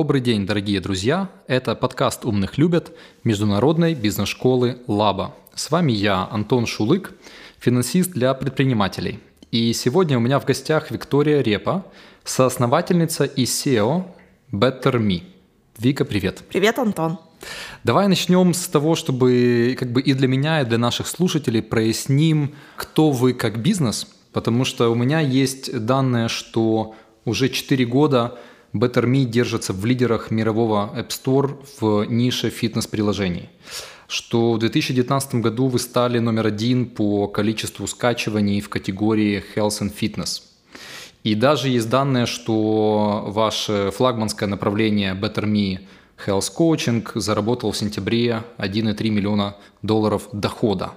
Добрый день, дорогие друзья! Это подкаст «Умных любят» международной бизнес-школы «Лаба». С вами я, Антон Шулык, финансист для предпринимателей. И сегодня у меня в гостях Виктория Репа, соосновательница и SEO Better Me. Вика, привет. Привет, Антон. Давай начнем с того, чтобы как бы и для меня, и для наших слушателей проясним, кто вы как бизнес, потому что у меня есть данные, что уже 4 года Better Me держится в лидерах мирового App Store в нише фитнес-приложений что в 2019 году вы стали номер один по количеству скачиваний в категории Health and Fitness. И даже есть данные, что ваше флагманское направление Better Me Health Coaching заработал в сентябре 1,3 миллиона долларов дохода.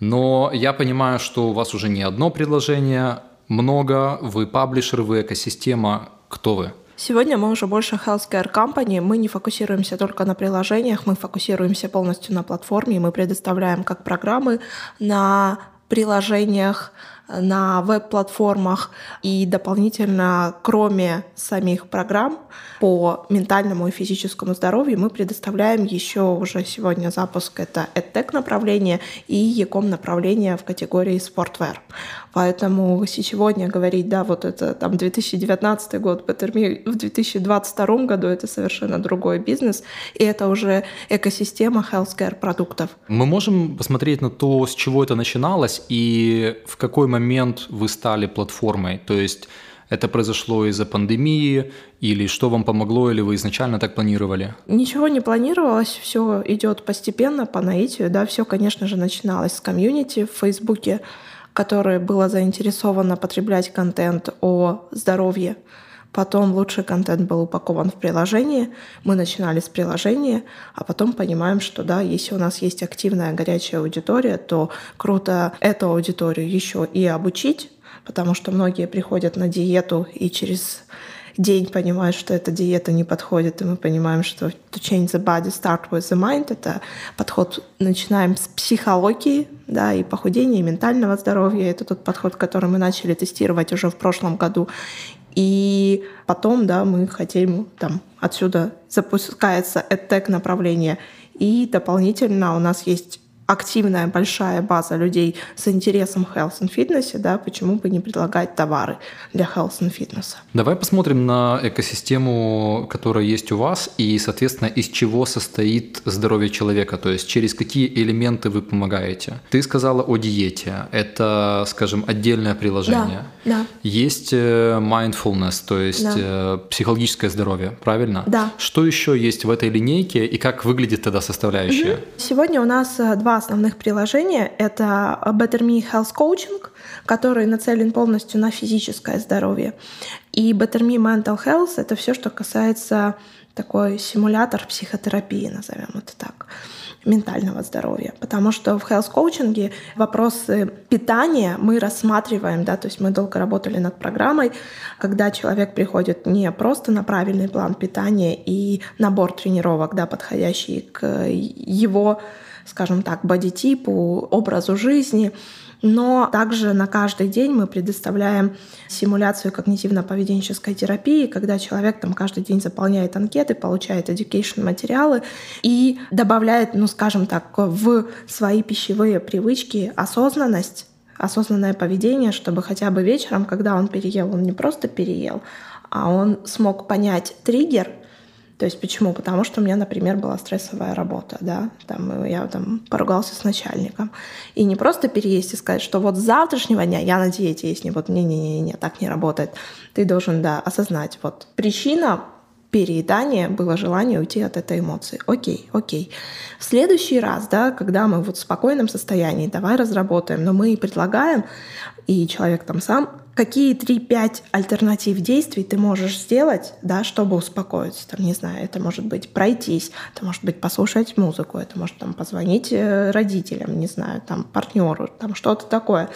Но я понимаю, что у вас уже не одно предложение, много, вы паблишер, вы экосистема. Кто вы? Сегодня мы уже больше healthcare company. Мы не фокусируемся только на приложениях, мы фокусируемся полностью на платформе. Мы предоставляем как программы на приложениях, на веб-платформах и дополнительно, кроме самих программ по ментальному и физическому здоровью, мы предоставляем еще уже сегодня запуск это EdTech направление и Ecom направление в категории Sportwear. Поэтому сегодня говорить, да, вот это там 2019 год, в 2022 году это совершенно другой бизнес, и это уже экосистема healthcare продуктов. Мы можем посмотреть на то, с чего это начиналось и в какой момент вы стали платформой, то есть это произошло из-за пандемии или что вам помогло, или вы изначально так планировали? Ничего не планировалось, все идет постепенно, по наитию, да, все, конечно же, начиналось с комьюнити в Фейсбуке, которое было заинтересовано потреблять контент о здоровье. Потом лучший контент был упакован в приложение. Мы начинали с приложения, а потом понимаем, что да, если у нас есть активная горячая аудитория, то круто эту аудиторию еще и обучить, потому что многие приходят на диету и через день понимают, что эта диета не подходит, и мы понимаем, что to change the body, start with the mind — это подход, начинаем с психологии, да, и похудения, и ментального здоровья. Это тот подход, который мы начали тестировать уже в прошлом году. И потом, да, мы хотим, там, отсюда запускается EdTech направление. И дополнительно у нас есть активная большая база людей с интересом health and fitness, да, почему бы не предлагать товары для health and fitness? Давай посмотрим на экосистему, которая есть у вас, и, соответственно, из чего состоит здоровье человека, то есть через какие элементы вы помогаете. Ты сказала о диете, это, скажем, отдельное приложение. Да, да. Есть э, mindfulness, то есть да. Э, психологическое здоровье, правильно? Да. Что еще есть в этой линейке и как выглядит тогда составляющая? Угу. Сегодня у нас э, два основных приложения. Это Better Me Health Coaching, который нацелен полностью на физическое здоровье. И Better Me Mental Health — это все, что касается такой симулятор психотерапии, назовем это так ментального здоровья. Потому что в health-коучинге вопросы питания мы рассматриваем, да, то есть мы долго работали над программой, когда человек приходит не просто на правильный план питания и набор тренировок, да, подходящий к его скажем так, бодитипу, образу жизни, но также на каждый день мы предоставляем симуляцию когнитивно-поведенческой терапии, когда человек там каждый день заполняет анкеты, получает education материалы и добавляет, ну скажем так, в свои пищевые привычки осознанность, осознанное поведение, чтобы хотя бы вечером, когда он переел, он не просто переел, а он смог понять триггер, то есть почему? Потому что у меня, например, была стрессовая работа, да, там я там поругался с начальником. И не просто переесть и сказать, что вот с завтрашнего дня я на диете есть, не вот не-не-не, так не работает. Ты должен, да, осознать, вот причина переедания было желание уйти от этой эмоции. Окей, окей. В следующий раз, да, когда мы вот в спокойном состоянии, давай разработаем, но мы и предлагаем, и человек там сам какие 3-5 альтернатив действий ты можешь сделать, да, чтобы успокоиться. Там, не знаю, это может быть пройтись, это может быть послушать музыку, это может там, позвонить э, родителям, не знаю, там, партнеру, там что-то такое.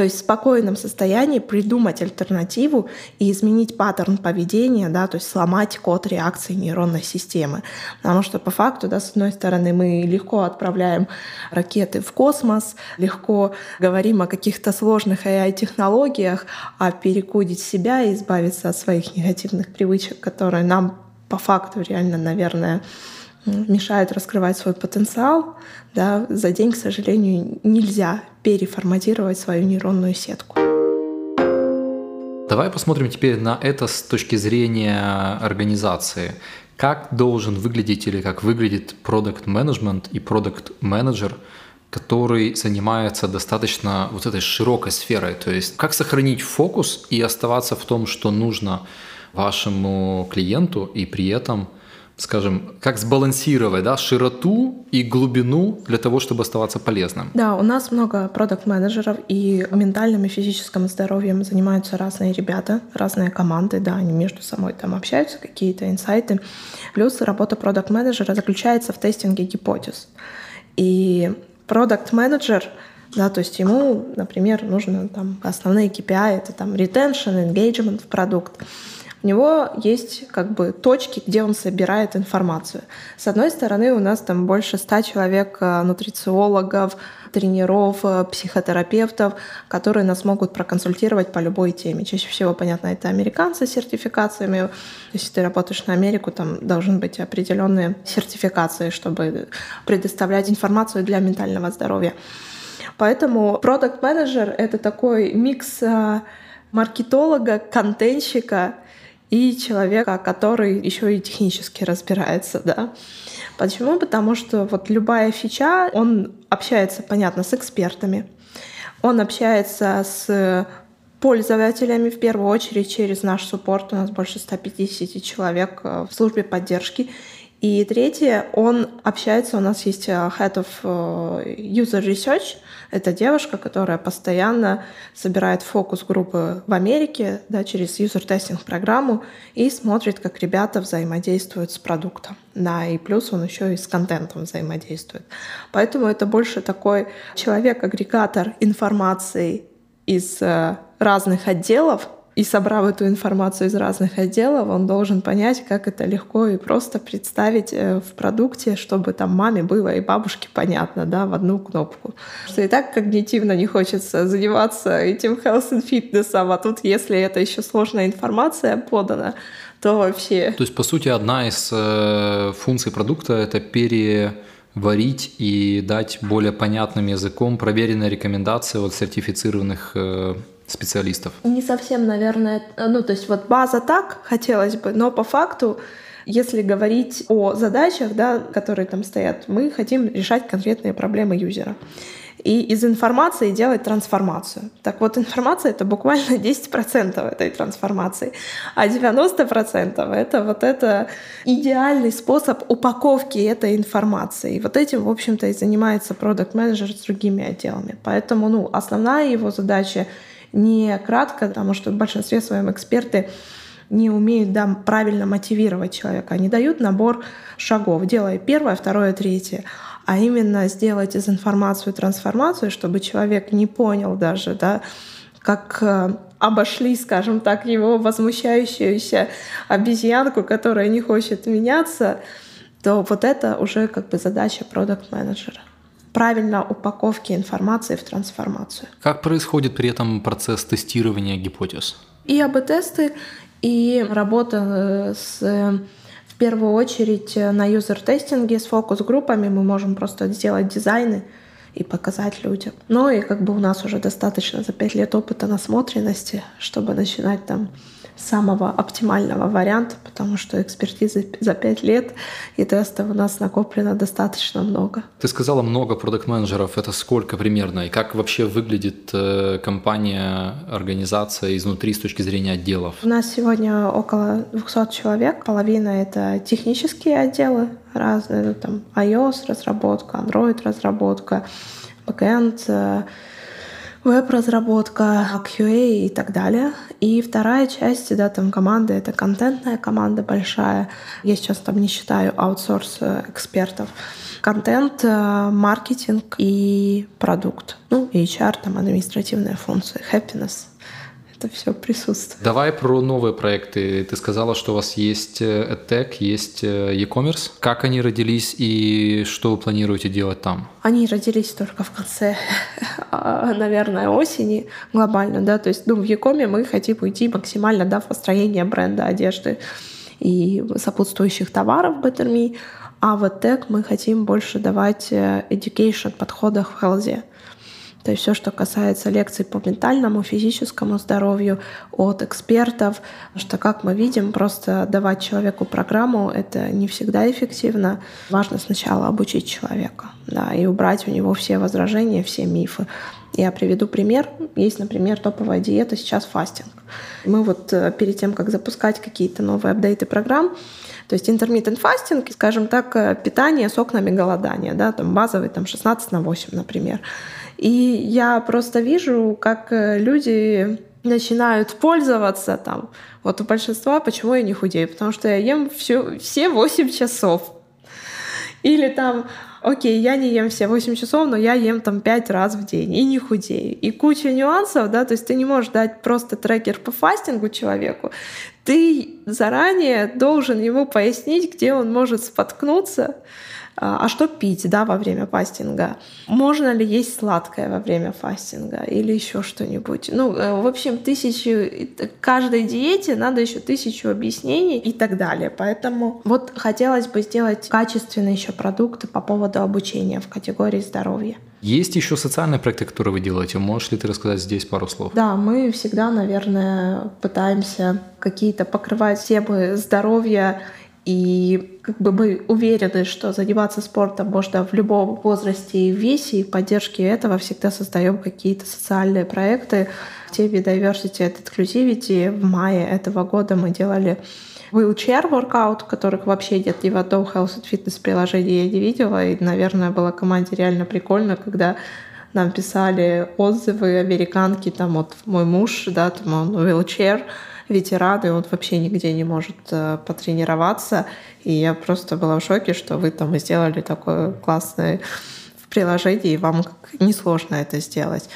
То есть в спокойном состоянии придумать альтернативу и изменить паттерн поведения, да, то есть сломать код реакции нейронной системы. Потому что по факту, да, с одной стороны, мы легко отправляем ракеты в космос, легко говорим о каких-то сложных AI-технологиях, а перекудить себя и избавиться от своих негативных привычек, которые нам по факту реально, наверное, мешает раскрывать свой потенциал, да, за день, к сожалению, нельзя переформатировать свою нейронную сетку. Давай посмотрим теперь на это с точки зрения организации. Как должен выглядеть или как выглядит продукт менеджмент и продукт менеджер, который занимается достаточно вот этой широкой сферой. То есть как сохранить фокус и оставаться в том, что нужно вашему клиенту, и при этом скажем, как сбалансировать да, широту и глубину для того, чтобы оставаться полезным? Да, у нас много продукт-менеджеров, и ментальным и физическим здоровьем занимаются разные ребята, разные команды, да, они между собой там общаются, какие-то инсайты. Плюс работа продукт-менеджера заключается в тестинге гипотез. И продукт-менеджер да, то есть ему, например, нужно там основные KPI, это там retention, engagement в продукт у него есть как бы точки, где он собирает информацию. С одной стороны, у нас там больше ста человек э, нутрициологов, тренеров, э, психотерапевтов, которые нас могут проконсультировать по любой теме. Чаще всего, понятно, это американцы с сертификациями. Если ты работаешь на Америку, там должны быть определенные сертификации, чтобы предоставлять информацию для ментального здоровья. Поэтому продукт менеджер это такой микс э, маркетолога, контентщика и человека, который еще и технически разбирается, да. Почему? Потому что вот любая фича, он общается, понятно, с экспертами, он общается с пользователями в первую очередь через наш суппорт. У нас больше 150 человек э, в службе поддержки. И третье, он общается, у нас есть э, Head of э, User Research, это девушка, которая постоянно собирает фокус группы в Америке да, через юзер-тестинг программу и смотрит, как ребята взаимодействуют с продуктом. Да, и плюс он еще и с контентом взаимодействует. Поэтому это больше такой человек-агрегатор информации из э, разных отделов, и собрав эту информацию из разных отделов, он должен понять, как это легко и просто представить э, в продукте, чтобы там маме было и бабушке понятно, да, в одну кнопку. Что и так когнитивно не хочется заниматься этим health and fitness, а тут если это еще сложная информация подана, то вообще... То есть, по сути, одна из э, функций продукта — это переварить и дать более понятным языком проверенные рекомендации от сертифицированных э, специалистов? Не совсем, наверное. Ну, то есть вот база так хотелось бы, но по факту если говорить о задачах, да, которые там стоят, мы хотим решать конкретные проблемы юзера. И из информации делать трансформацию. Так вот, информация — это буквально 10% этой трансформации, а 90% — это вот это идеальный способ упаковки этой информации. И вот этим, в общем-то, и занимается продукт менеджер с другими отделами. Поэтому ну, основная его задача не кратко, потому что в большинстве своем эксперты не умеют да, правильно мотивировать человека. Они дают набор шагов, делая первое, второе, третье. А именно сделать из информации трансформацию, чтобы человек не понял даже, да, как э, обошли, скажем так, его возмущающуюся обезьянку, которая не хочет меняться, то вот это уже как бы задача продукт-менеджера правильно упаковки информации в трансформацию. Как происходит при этом процесс тестирования гипотез? И АБ-тесты, и работа э, с в первую очередь на юзер-тестинге с фокус-группами мы можем просто сделать дизайны и показать людям. Ну и как бы у нас уже достаточно за пять лет опыта насмотренности, чтобы начинать там самого оптимального варианта, потому что экспертизы за пять лет и тестов у нас накоплено достаточно много. Ты сказала много продукт-менеджеров. Это сколько примерно? И как вообще выглядит э, компания, организация изнутри с точки зрения отделов? У нас сегодня около 200 человек. Половина — это технические отделы, разные, ну, там iOS разработка, Android разработка, backend, э, веб-разработка, QA и так далее. И вторая часть, да, там команда — это контентная команда большая. Я сейчас там не считаю аутсорс э, экспертов. Контент, э, маркетинг и продукт. Ну, и HR, там административные функции, happiness это все присутствует. Давай про новые проекты. Ты сказала, что у вас есть EdTech, э, есть э, e-commerce. Как они родились и что вы планируете делать там? Они родились только в конце, наверное, осени глобально, да, то есть, ну, в Якоме мы хотим уйти максимально, да, в построение бренда одежды и сопутствующих товаров BetterMe, а в EdTech мы хотим больше давать э, education подходах в health. То есть все, что касается лекций по ментальному, физическому здоровью от экспертов, что, как мы видим, просто давать человеку программу — это не всегда эффективно. Важно сначала обучить человека да, и убрать у него все возражения, все мифы. Я приведу пример. Есть, например, топовая диета сейчас фастинг. Мы вот э, перед тем, как запускать какие-то новые апдейты программ, то есть intermittent fasting, скажем так, э, питание с окнами голодания, да, там базовый там 16 на 8, например. И я просто вижу, как э, люди начинают пользоваться там. Вот у большинства почему я не худею? Потому что я ем все, все 8 часов. Или там окей, я не ем все 8 часов, но я ем там 5 раз в день и не худею. И куча нюансов, да, то есть ты не можешь дать просто трекер по фастингу человеку, ты заранее должен ему пояснить, где он может споткнуться, а, а что пить да, во время фастинга? Можно ли есть сладкое во время фастинга или еще что-нибудь? Ну, э, в общем, тысячи, каждой диете надо еще тысячу объяснений и так далее. Поэтому вот хотелось бы сделать качественные еще продукты по поводу обучения в категории здоровья. Есть еще социальные проекты, которые вы делаете. Можешь ли ты рассказать здесь пару слов? Да, мы всегда, наверное, пытаемся какие-то покрывать темы здоровья и как бы мы уверены, что заниматься спортом можно в любом возрасте и весе, и поддержки этого всегда создаем какие-то социальные проекты. В теме Diversity and Inclusivity в мае этого года мы делали wheelchair workout, которых вообще нет ни в одном health and fitness приложении я не видела. И, наверное, было команде реально прикольно, когда нам писали отзывы американки, там вот мой муж, да, там он wheelchair, ветеран, и он вообще нигде не может э, потренироваться. И я просто была в шоке, что вы там сделали такое классное приложение, и вам несложно это сделать.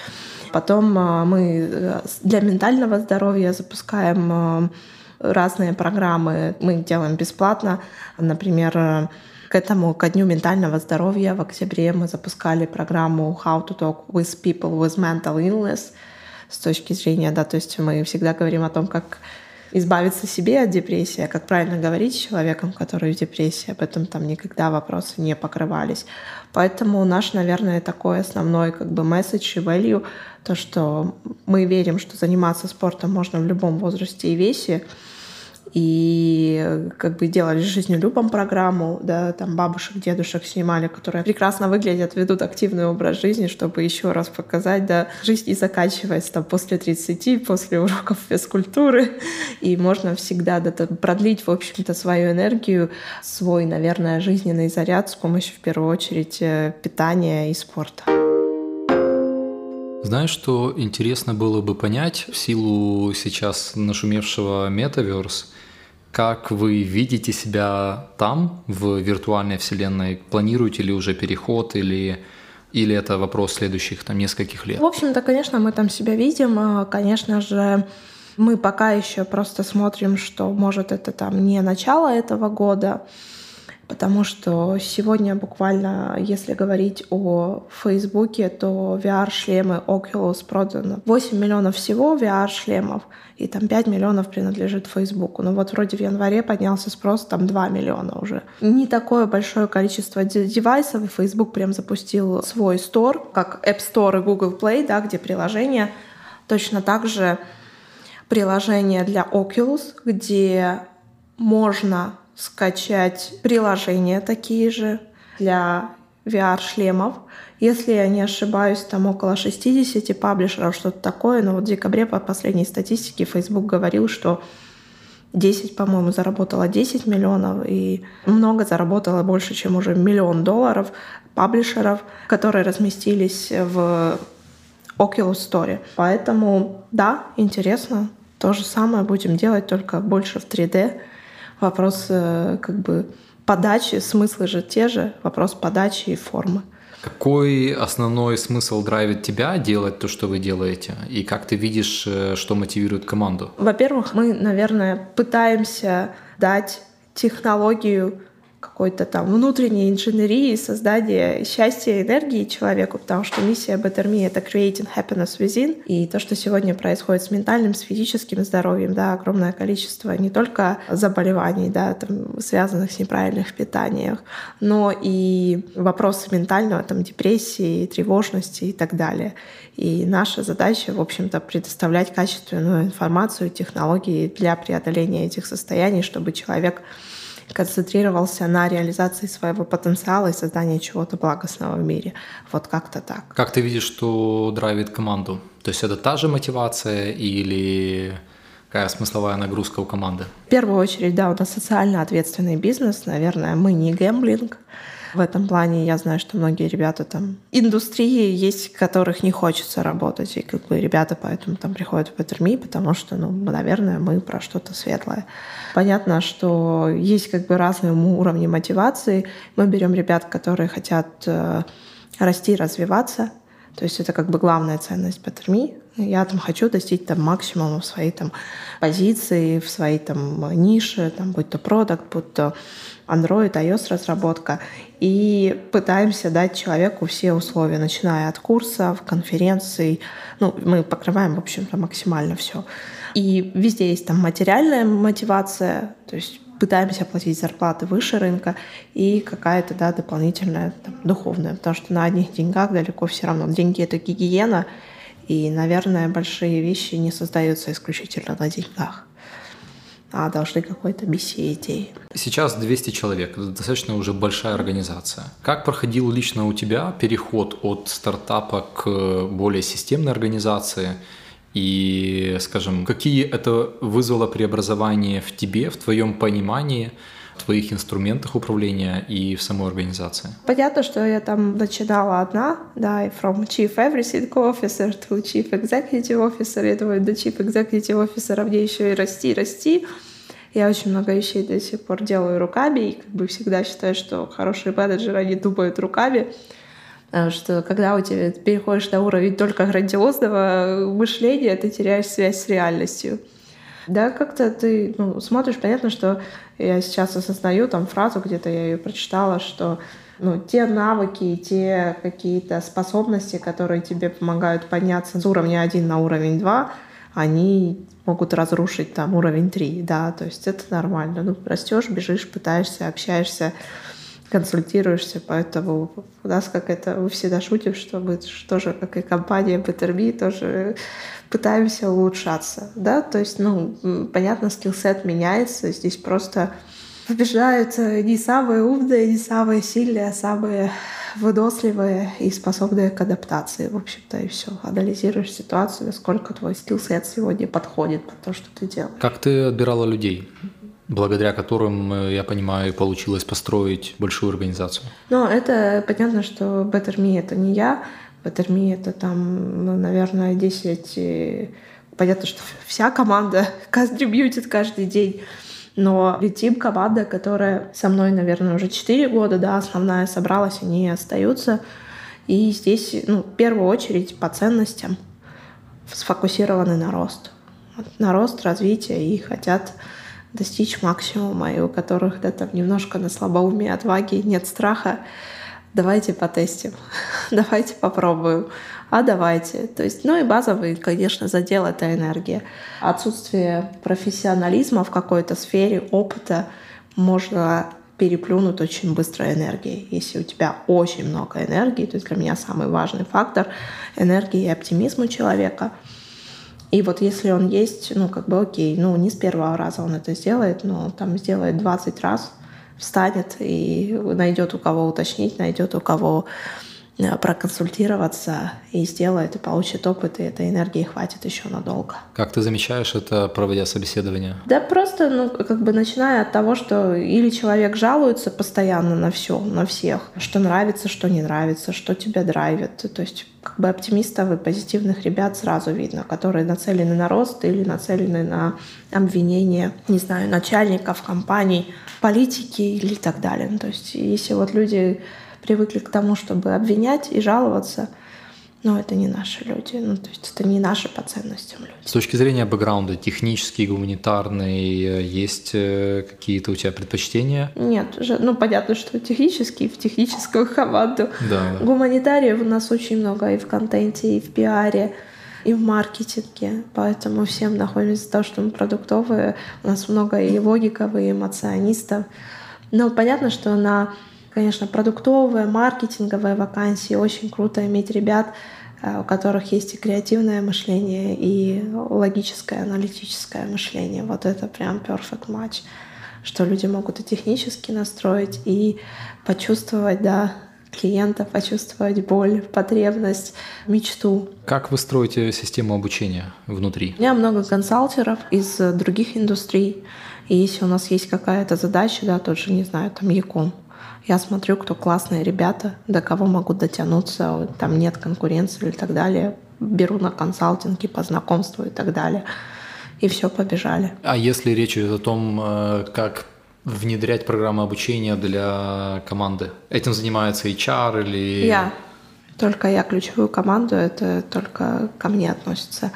Потом э, мы э, для ментального здоровья запускаем разные программы. Мы делаем бесплатно. Например, к этому, ко дню ментального здоровья в октябре мы запускали программу How to Talk with People with Mental Illness — с точки зрения, да, то есть мы всегда говорим о том, как избавиться себе от депрессии, а как правильно говорить с человеком, который в депрессии, об этом там никогда вопросы не покрывались. Поэтому наш, наверное, такой основной как бы месседж и value, то, что мы верим, что заниматься спортом можно в любом возрасте и весе, и как бы делали жизнелюбом программу, да, там бабушек, дедушек снимали, которые прекрасно выглядят, ведут активный образ жизни, чтобы еще раз показать, да, жизнь не заканчивается там после 30, после уроков физкультуры, и можно всегда да, продлить, в общем-то, свою энергию, свой, наверное, жизненный заряд с помощью, в первую очередь, э, питания и спорта. Знаешь, что интересно было бы понять в силу сейчас нашумевшего Metaverse, как вы видите себя там, в виртуальной вселенной? Планируете ли уже переход или или это вопрос следующих там нескольких лет? В общем-то, конечно, мы там себя видим. А, конечно же, мы пока еще просто смотрим, что может это там не начало этого года, потому что сегодня буквально, если говорить о Фейсбуке, то VR-шлемы Oculus продано 8 миллионов всего VR-шлемов, и там 5 миллионов принадлежит Фейсбуку. Но вот вроде в январе поднялся спрос, там 2 миллиона уже. Не такое большое количество девайсов, и Facebook прям запустил свой стор, как App Store и Google Play, да, где приложения. Точно так же приложение для Oculus, где можно скачать приложения такие же для VR-шлемов. Если я не ошибаюсь, там около 60 паблишеров, что-то такое. Но вот в декабре по последней статистике Facebook говорил, что 10, по-моему, заработала 10 миллионов и много заработала больше, чем уже миллион долларов паблишеров, которые разместились в Oculus Store. Поэтому, да, интересно. То же самое будем делать, только больше в 3D вопрос э, как бы подачи, смыслы же те же, вопрос подачи и формы. Какой основной смысл драйвит тебя делать то, что вы делаете? И как ты видишь, э, что мотивирует команду? Во-первых, мы, наверное, пытаемся дать технологию, какой-то там внутренней инженерии, создания счастья и энергии человеку, потому что миссия Better это creating happiness within. И то, что сегодня происходит с ментальным, с физическим здоровьем, да, огромное количество не только заболеваний, да, там, связанных с неправильных питаниях, но и вопросы ментального, там, депрессии, тревожности и так далее. И наша задача, в общем-то, предоставлять качественную информацию, технологии для преодоления этих состояний, чтобы человек концентрировался на реализации своего потенциала и создании чего-то благостного в мире. Вот как-то так. Как ты видишь, что драйвит команду? То есть это та же мотивация или какая смысловая нагрузка у команды? В первую очередь, да, у нас социально ответственный бизнес. Наверное, мы не гэмблинг. В этом плане я знаю, что многие ребята там... Индустрии есть, которых не хочется работать. И как бы ребята поэтому там приходят в Better потому что, ну, наверное, мы про что-то светлое. Понятно, что есть как бы разные уровни мотивации. Мы берем ребят, которые хотят э, расти, развиваться. То есть это как бы главная ценность Better Я там хочу достичь там максимума в своей там позиции, в своей там нише, там, будь то продукт, будь то Android, iOS разработка, и пытаемся дать человеку все условия, начиная от курсов, конференций. Ну, мы покрываем, в общем-то, максимально все. И везде есть там материальная мотивация, то есть пытаемся платить зарплаты выше рынка и какая-то да, дополнительная там, духовная, потому что на одних деньгах далеко все равно. Деньги — это гигиена, и, наверное, большие вещи не создаются исключительно на деньгах а должны какой-то миссии идеи. Сейчас 200 человек, это достаточно уже большая организация. Как проходил лично у тебя переход от стартапа к более системной организации? И, скажем, какие это вызвало преобразования в тебе, в твоем понимании, в твоих инструментах управления и в самой организации? Понятно, что я там начинала одна, да, и from Chief Everything Officer to Chief Executive Officer. Я думаю, до Chief Executive Officer мне еще и расти, расти. Я очень много вещей до сих пор делаю руками, и как бы всегда считаю, что хорошие менеджеры, они думают руками. Потому что когда у тебя переходишь на уровень только грандиозного мышления, ты теряешь связь с реальностью. Да, как-то ты ну, смотришь, понятно, что я сейчас осознаю там фразу, где-то я ее прочитала, что ну, те навыки, те какие-то способности, которые тебе помогают подняться с уровня 1 на уровень 2, они могут разрушить там уровень 3, да, то есть это нормально. Ну, растешь, бежишь, пытаешься, общаешься, консультируешься, поэтому у нас как это, мы всегда шутим, что мы тоже, как и компания BetterMe, тоже пытаемся улучшаться, да, то есть, ну, понятно, скиллсет меняется, здесь просто побеждают не самые умные, не самые сильные, а самые выносливые и способные к адаптации, в общем-то, и все. Анализируешь ситуацию, насколько твой скиллсет сегодня подходит под то, что ты делаешь. Как ты отбирала людей? Благодаря которым, э, я понимаю, получилось построить большую организацию? Ну, это понятно, что Better Me — это не я. Better Me — это там, ну, наверное, 10... Понятно, что вся команда контрибьютит каждый день. Но летим команда, которая со мной, наверное, уже 4 года, да, основная собралась, они остаются. И здесь, ну, в первую очередь по ценностям сфокусированы на рост. На рост, развитие и хотят достичь максимума, и у которых да, там немножко на слабоумие, отваги, нет страха, давайте потестим, давайте попробуем а давайте. То есть, ну и базовый, конечно, задел — это энергия. Отсутствие профессионализма в какой-то сфере, опыта можно переплюнуть очень быстро энергией. Если у тебя очень много энергии, то есть для меня самый важный фактор — энергии и оптимизм у человека. И вот если он есть, ну как бы окей, ну не с первого раза он это сделает, но там сделает 20 раз, встанет и найдет у кого уточнить, найдет у кого проконсультироваться и сделает, и получит опыт, и этой энергии хватит еще надолго. Как ты замечаешь это, проводя собеседование? Да просто, ну, как бы начиная от того, что или человек жалуется постоянно на все, на всех, что нравится, что не нравится, что тебя драйвит. То есть как бы оптимистов и позитивных ребят сразу видно, которые нацелены на рост или нацелены на обвинение, не знаю, начальников, компаний, политики или так далее. То есть если вот люди привыкли к тому, чтобы обвинять и жаловаться, но это не наши люди, ну то есть это не наши по ценностям люди. С точки зрения бэкграунда, технический, гуманитарный, есть э, какие-то у тебя предпочтения? Нет, ну понятно, что технический, в техническую команду. Да. Гуманитариев у нас очень много и в контенте, и в пиаре и в маркетинге, поэтому всем находимся то, что мы продуктовые, у нас много и логиков, и эмоционистов. Но понятно, что на конечно, продуктовые, маркетинговые вакансии. Очень круто иметь ребят, э, у которых есть и креативное мышление, и логическое, аналитическое мышление. Вот это прям perfect match, что люди могут и технически настроить, и почувствовать, да, клиента, почувствовать боль, потребность, мечту. Как вы строите систему обучения внутри? У меня много консалтеров из других индустрий. И если у нас есть какая-то задача, да, тот же, не знаю, там Яком, я смотрю, кто классные ребята, до кого могу дотянуться, там нет конкуренции и так далее. Беру на консалтинги по знакомству и так далее. И все, побежали. А если речь идет о том, э, как внедрять программы обучения для команды? Этим занимается HR или... Я. Только я ключевую команду, это только ко мне относится.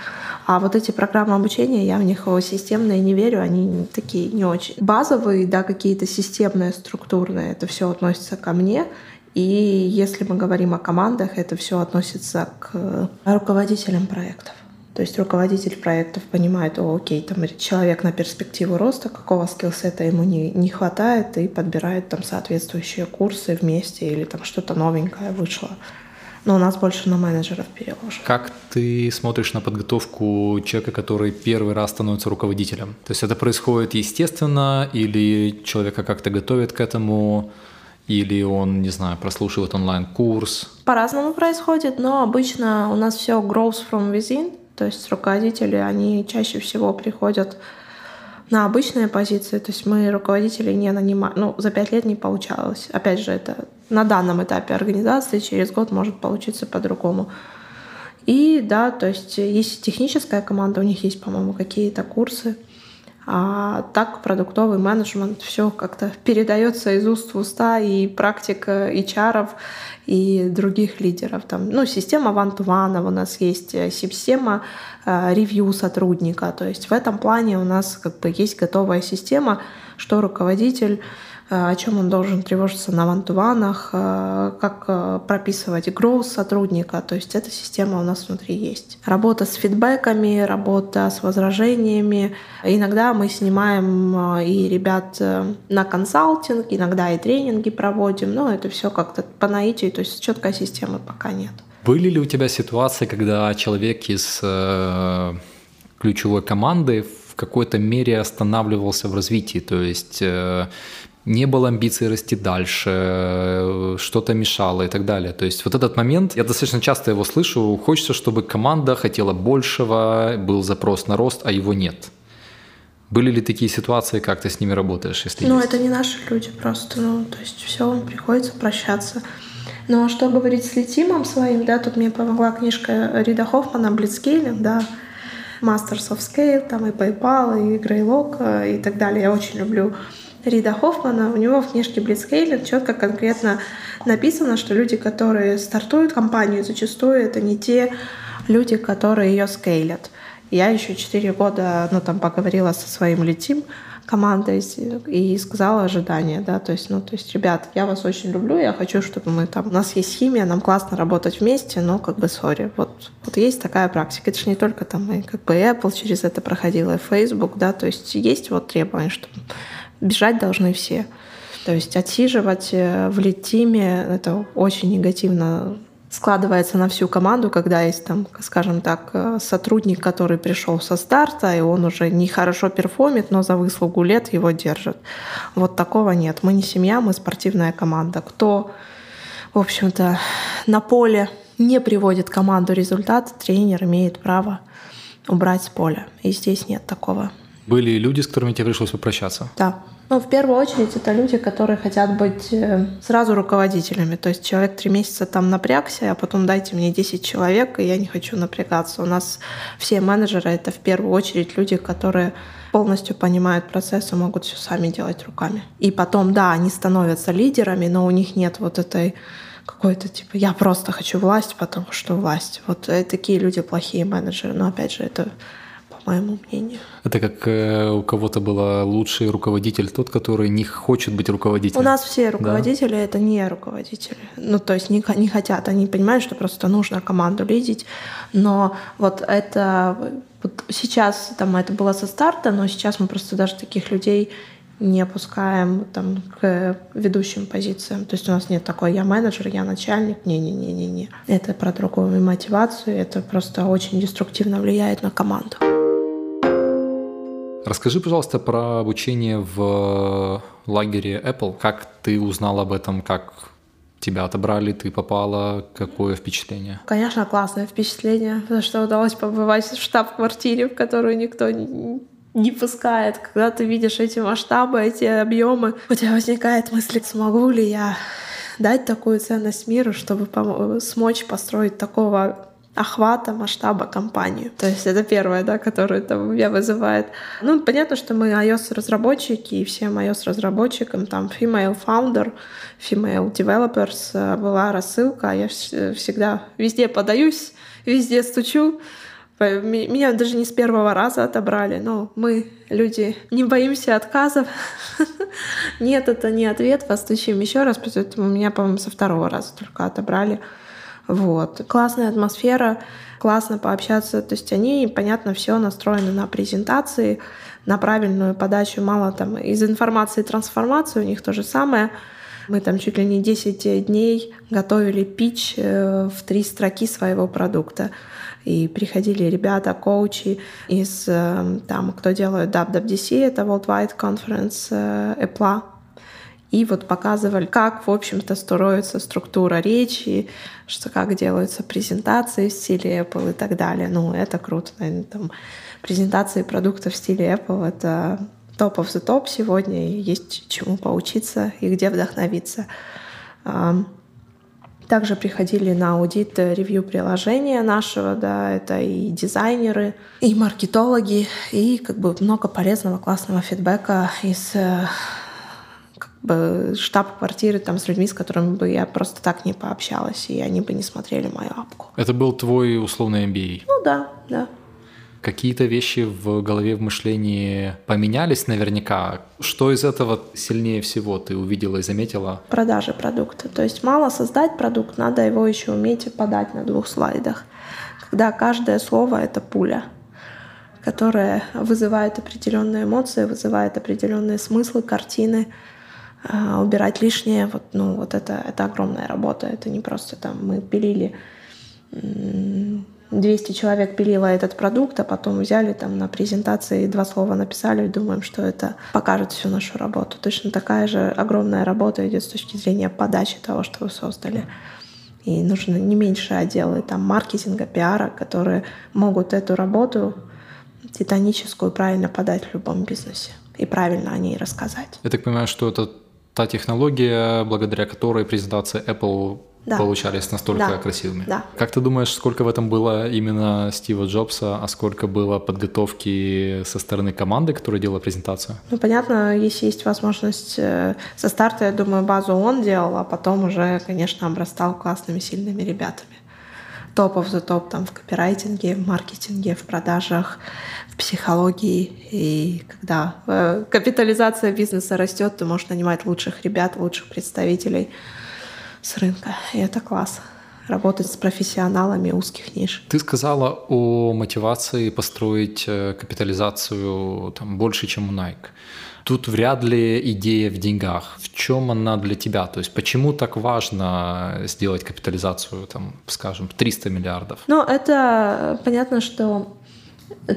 А вот эти программы обучения, я в них системные не верю, они такие не очень базовые, да, какие-то системные, структурные, это все относится ко мне. И если мы говорим о командах, это все относится к руководителям проектов. То есть руководитель проектов понимает, о, окей, там человек на перспективу роста, какого скиллсета ему не, не хватает, и подбирает там соответствующие курсы вместе или там что-то новенькое вышло но у нас больше на менеджеров переложено. Как ты смотришь на подготовку человека, который первый раз становится руководителем? То есть это происходит естественно или человека как-то готовят к этому? Или он, не знаю, прослушивает онлайн-курс? По-разному происходит, но обычно у нас все grows from within, то есть руководители, они чаще всего приходят на обычные позиции, то есть мы руководителей не нанимаем, ну, за пять лет не получалось. Опять же, это на данном этапе организации, через год может получиться по-другому. И да, то есть есть техническая команда, у них есть, по-моему, какие-то курсы, а так продуктовый менеджмент все как-то передается из уст в уста и практика HR и других лидеров. Там, ну, система вантуванов у нас есть, э, система э, ревью сотрудника. То есть в этом плане у нас как бы есть готовая система, что руководитель о чем он должен тревожиться на вантуванах, э, как э, прописывать growth сотрудника. То есть эта система у нас внутри есть. Работа с фидбэками, работа с возражениями. Иногда мы снимаем и ребят на консалтинг, иногда и тренинги проводим, но это все как-то по наитию, то есть четкой системы пока нет. Были ли у тебя ситуации, когда человек из э, ключевой команды в какой-то мере останавливался в развитии, то есть э, не было амбиций расти дальше, что-то мешало и так далее. То есть вот этот момент, я достаточно часто его слышу, хочется, чтобы команда хотела большего, был запрос на рост, а его нет. Были ли такие ситуации, как ты с ними работаешь, если Ну, есть? это не наши люди просто, ну, то есть все, приходится прощаться. Ну, а что говорить с Летимом своим, да, тут мне помогла книжка Рида Хоффмана «Блицкейлинг», да, Masters of Scale, там и PayPal, и Greylock и так далее. Я очень люблю Рида Хоффмана, у него в книжке Blitzscaling четко конкретно написано, что люди, которые стартуют компанию, зачастую это не те люди, которые ее скейлят. Я еще 4 года, ну, там, поговорила со своим летим командой и сказала ожидания, да, то есть, ну, то есть, ребят, я вас очень люблю, я хочу, чтобы мы там, у нас есть химия, нам классно работать вместе, но, как бы, сори, вот, вот есть такая практика, это же не только там, и, как бы, Apple через это проходила, и Facebook, да, то есть, есть вот требования, что бежать должны все. То есть отсиживать э, в лид-тиме — это очень негативно складывается на всю команду, когда есть там, скажем так, э, сотрудник, который пришел со старта, и он уже не хорошо перформит, но за выслугу лет его держит. Вот такого нет. Мы не семья, мы спортивная команда. Кто, в общем-то, на поле не приводит команду результат, тренер имеет право убрать с поля. И здесь нет такого. Были люди, с которыми тебе пришлось попрощаться? Да. Ну, в первую очередь, это люди, которые хотят быть э, сразу руководителями. То есть человек три месяца там напрягся, а потом дайте мне 10 человек, и я не хочу напрягаться. У нас все менеджеры — это в первую очередь люди, которые полностью понимают процесс и могут все сами делать руками. И потом, да, они становятся лидерами, но у них нет вот этой какой-то типа я просто хочу власть, потому что власть. Вот э, такие люди плохие менеджеры. Но опять же, это моему мнению. Это как э, у кого-то был лучший руководитель, тот, который не хочет быть руководителем. У нас все руководители да? это не руководители. Ну, то есть не, не хотят. Они понимают, что просто нужно команду лидить. Но вот это вот сейчас там это было со старта, но сейчас мы просто даже таких людей не опускаем там, к ведущим позициям. То есть у нас нет такой «я менеджер, я начальник». Не-не-не-не-не. Это про другую мотивацию, это просто очень деструктивно влияет на команду. Расскажи, пожалуйста, про обучение в лагере Apple. Как ты узнал об этом, как тебя отобрали, ты попала, какое впечатление? Конечно, классное впечатление, потому что удалось побывать в штаб-квартире, в которую никто не пускает. Когда ты видишь эти масштабы, эти объемы, у тебя возникает мысль, смогу ли я дать такую ценность миру, чтобы смочь построить такого охвата, масштаба компанию. То есть это первое, да, которое там меня вызывает. Ну, понятно, что мы iOS-разработчики, и всем iOS-разработчикам там female founder, female developers э, была рассылка, а я всегда везде подаюсь, везде стучу, меня даже не с первого раза отобрали. Но мы, люди, не боимся отказов. Нет, это не ответ. Постучим еще раз, поэтому меня, по-моему, со второго раза только отобрали. Вот. Классная атмосфера, классно пообщаться. То есть они, понятно, все настроены на презентации, на правильную подачу. Мало там из информации трансформации, у них то же самое. Мы там чуть ли не 10 дней готовили пич э, в три строки своего продукта. И приходили ребята, коучи из, э, там, кто делает WWDC, это Worldwide Conference э, Apple, и вот показывали, как, в общем-то, строится структура речи, что как делаются презентации в стиле Apple и так далее. Ну, это круто. Наверное, там, презентации продуктов в стиле Apple — это топ of the топ сегодня, и есть чему поучиться и где вдохновиться. Также приходили на аудит ревью приложения нашего, да, это и дизайнеры, и маркетологи, и как бы много полезного, классного фидбэка из э, штаб-квартиры там с людьми, с которыми бы я просто так не пообщалась, и они бы не смотрели мою апку. Это был твой условный MBA? Ну да, да. Какие-то вещи в голове, в мышлении поменялись наверняка. Что из этого сильнее всего ты увидела и заметила? Продажи продукта. То есть мало создать продукт, надо его еще уметь подать на двух слайдах. Когда каждое слово — это пуля которая вызывает определенные эмоции, вызывает определенные смыслы, картины, а, убирать лишнее, вот, ну, вот это, это огромная работа. Это не просто там мы пилили 200 человек пилило этот продукт, а потом взяли там на презентации два слова написали и думаем, что это покажет всю нашу работу. Точно такая же огромная работа идет с точки зрения подачи того, что вы создали. И нужно не меньше отделы там маркетинга, пиара, которые могут эту работу титаническую правильно подать в любом бизнесе и правильно о ней рассказать. Я так понимаю, что это та технология, благодаря которой презентация Apple да. получались настолько да. красивыми. Да. Как ты думаешь, сколько в этом было именно Стива Джобса, а сколько было подготовки со стороны команды, которая делала презентацию? Ну, понятно, если есть возможность э, со старта, я думаю, базу он делал, а потом уже, конечно, обрастал классными, сильными ребятами. Топов за топ там в копирайтинге, в маркетинге, в продажах, в психологии. И когда э, капитализация бизнеса растет, ты можешь нанимать лучших ребят, лучших представителей с рынка. И это класс работать с профессионалами узких ниш. Ты сказала о мотивации построить э, капитализацию там, больше, чем у Nike. Тут вряд ли идея в деньгах. В чем она для тебя? То есть почему так важно сделать капитализацию, там, скажем, 300 миллиардов? Ну, это понятно, что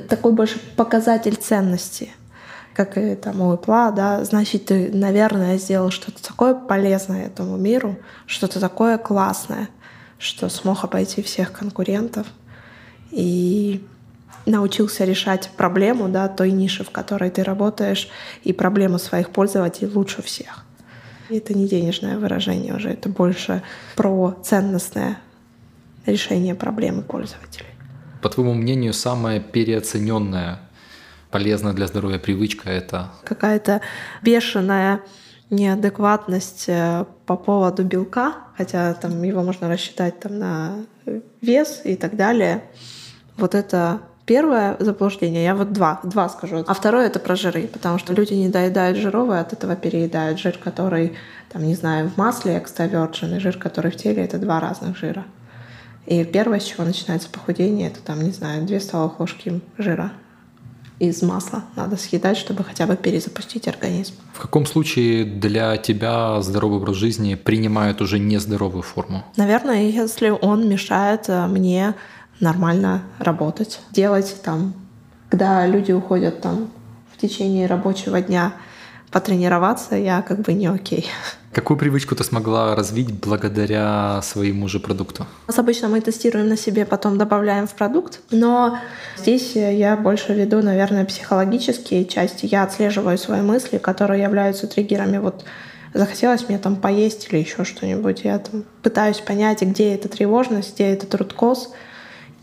такой больше показатель ценности как и там у Apple, да, значит, ты, наверное, сделал что-то такое полезное этому миру, что-то такое классное, что смог обойти всех конкурентов и научился решать проблему да, той ниши, в которой ты работаешь, и проблему своих пользователей лучше всех. И это не денежное выражение уже, это больше про ценностное решение проблемы пользователей. По твоему мнению, самое переоцененное полезная для здоровья привычка это? Какая-то бешеная неадекватность э, по поводу белка, хотя там его можно рассчитать там на вес и так далее. Вот это первое заблуждение. Я вот два, два скажу. А второе это про жиры, потому что люди не доедают жировые, от этого переедают жир, который, там, не знаю, в масле virgin, и жир, который в теле, это два разных жира. И первое, с чего начинается похудение, это там, не знаю, две столовых ложки жира из масла надо съедать, чтобы хотя бы перезапустить организм. В каком случае для тебя здоровый образ жизни принимает уже нездоровую форму? Наверное, если он мешает э, мне нормально работать, делать там, когда люди уходят там в течение рабочего дня потренироваться, я как бы не окей. Какую привычку ты смогла развить благодаря своему же продукту? Обычно мы тестируем на себе, потом добавляем в продукт, но здесь я больше веду, наверное, психологические части. Я отслеживаю свои мысли, которые являются триггерами. Вот захотелось мне там поесть или еще что-нибудь. Я там пытаюсь понять, где эта тревожность, где этот руткоз,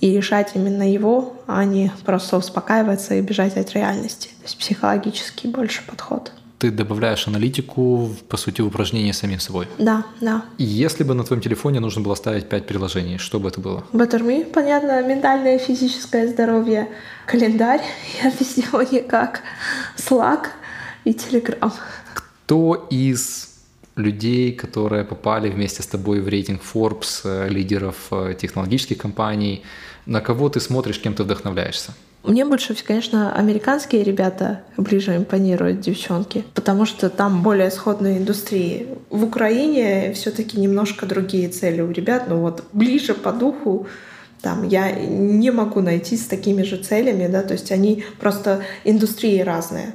и решать именно его, а не просто успокаиваться и бежать от реальности. То есть психологический больше подход ты добавляешь аналитику, по сути, в упражнение самим собой. Да, да. И если бы на твоем телефоне нужно было ставить 5 приложений, что бы это было? Me, понятно, ментальное и физическое здоровье, календарь, я него никак, Slack и Telegram. Кто из людей, которые попали вместе с тобой в рейтинг Forbes, э, лидеров э, технологических компаний, на кого ты смотришь, кем ты вдохновляешься? Мне больше, конечно, американские ребята ближе импонируют девчонки, потому что там более сходные индустрии. В Украине все таки немножко другие цели у ребят, но вот ближе по духу там я не могу найти с такими же целями, да, то есть они просто индустрии разные.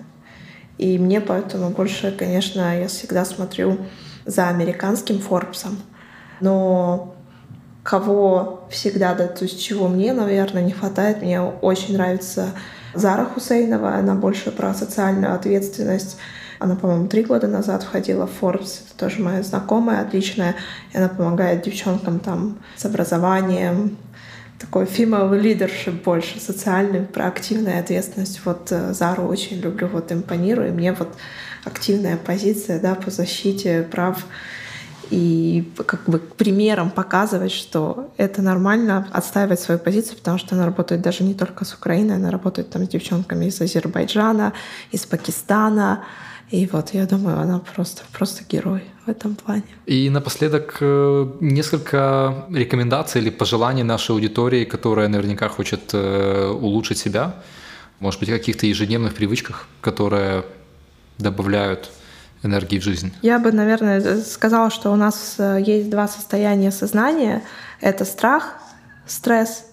И мне поэтому больше, конечно, я всегда смотрю за американским Форбсом. Но кого всегда, да, то есть чего мне, наверное, не хватает. Мне очень нравится Зара Хусейнова, она больше про социальную ответственность. Она, по-моему, три года назад входила в Forbes, это тоже моя знакомая, отличная, и она помогает девчонкам там с образованием, такой female leadership больше, социальный, про активную ответственность. Вот э, Зару очень люблю, вот импонирую, мне вот активная позиция, да, по защите прав и как бы примером показывать, что это нормально отстаивать свою позицию, потому что она работает даже не только с Украиной, она работает там с девчонками из Азербайджана, из Пакистана. И вот я думаю, она просто, просто герой в этом плане. И напоследок э, несколько рекомендаций или пожеланий нашей аудитории, которая наверняка хочет э, улучшить себя. Может быть, о каких-то ежедневных привычках, которые добавляют энергии в жизнь? Я бы, наверное, сказала, что у нас э, есть два состояния сознания. Это страх, стресс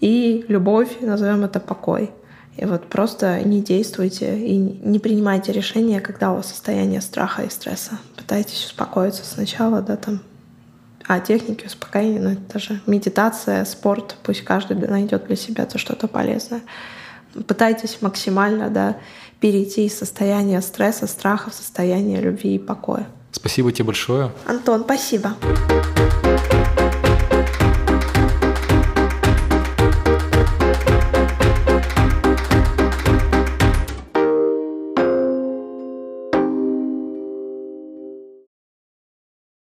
и любовь, назовем это покой. И вот просто не действуйте и не принимайте решения, когда у вас состояние страха и стресса. Пытайтесь успокоиться сначала, да, там. А техники успокоения, ну, это же медитация, спорт, пусть каждый найдет для себя то что-то полезное. Пытайтесь максимально, да, перейти из состояния стресса, страха в состояние любви и покоя. Спасибо тебе большое. Антон, спасибо.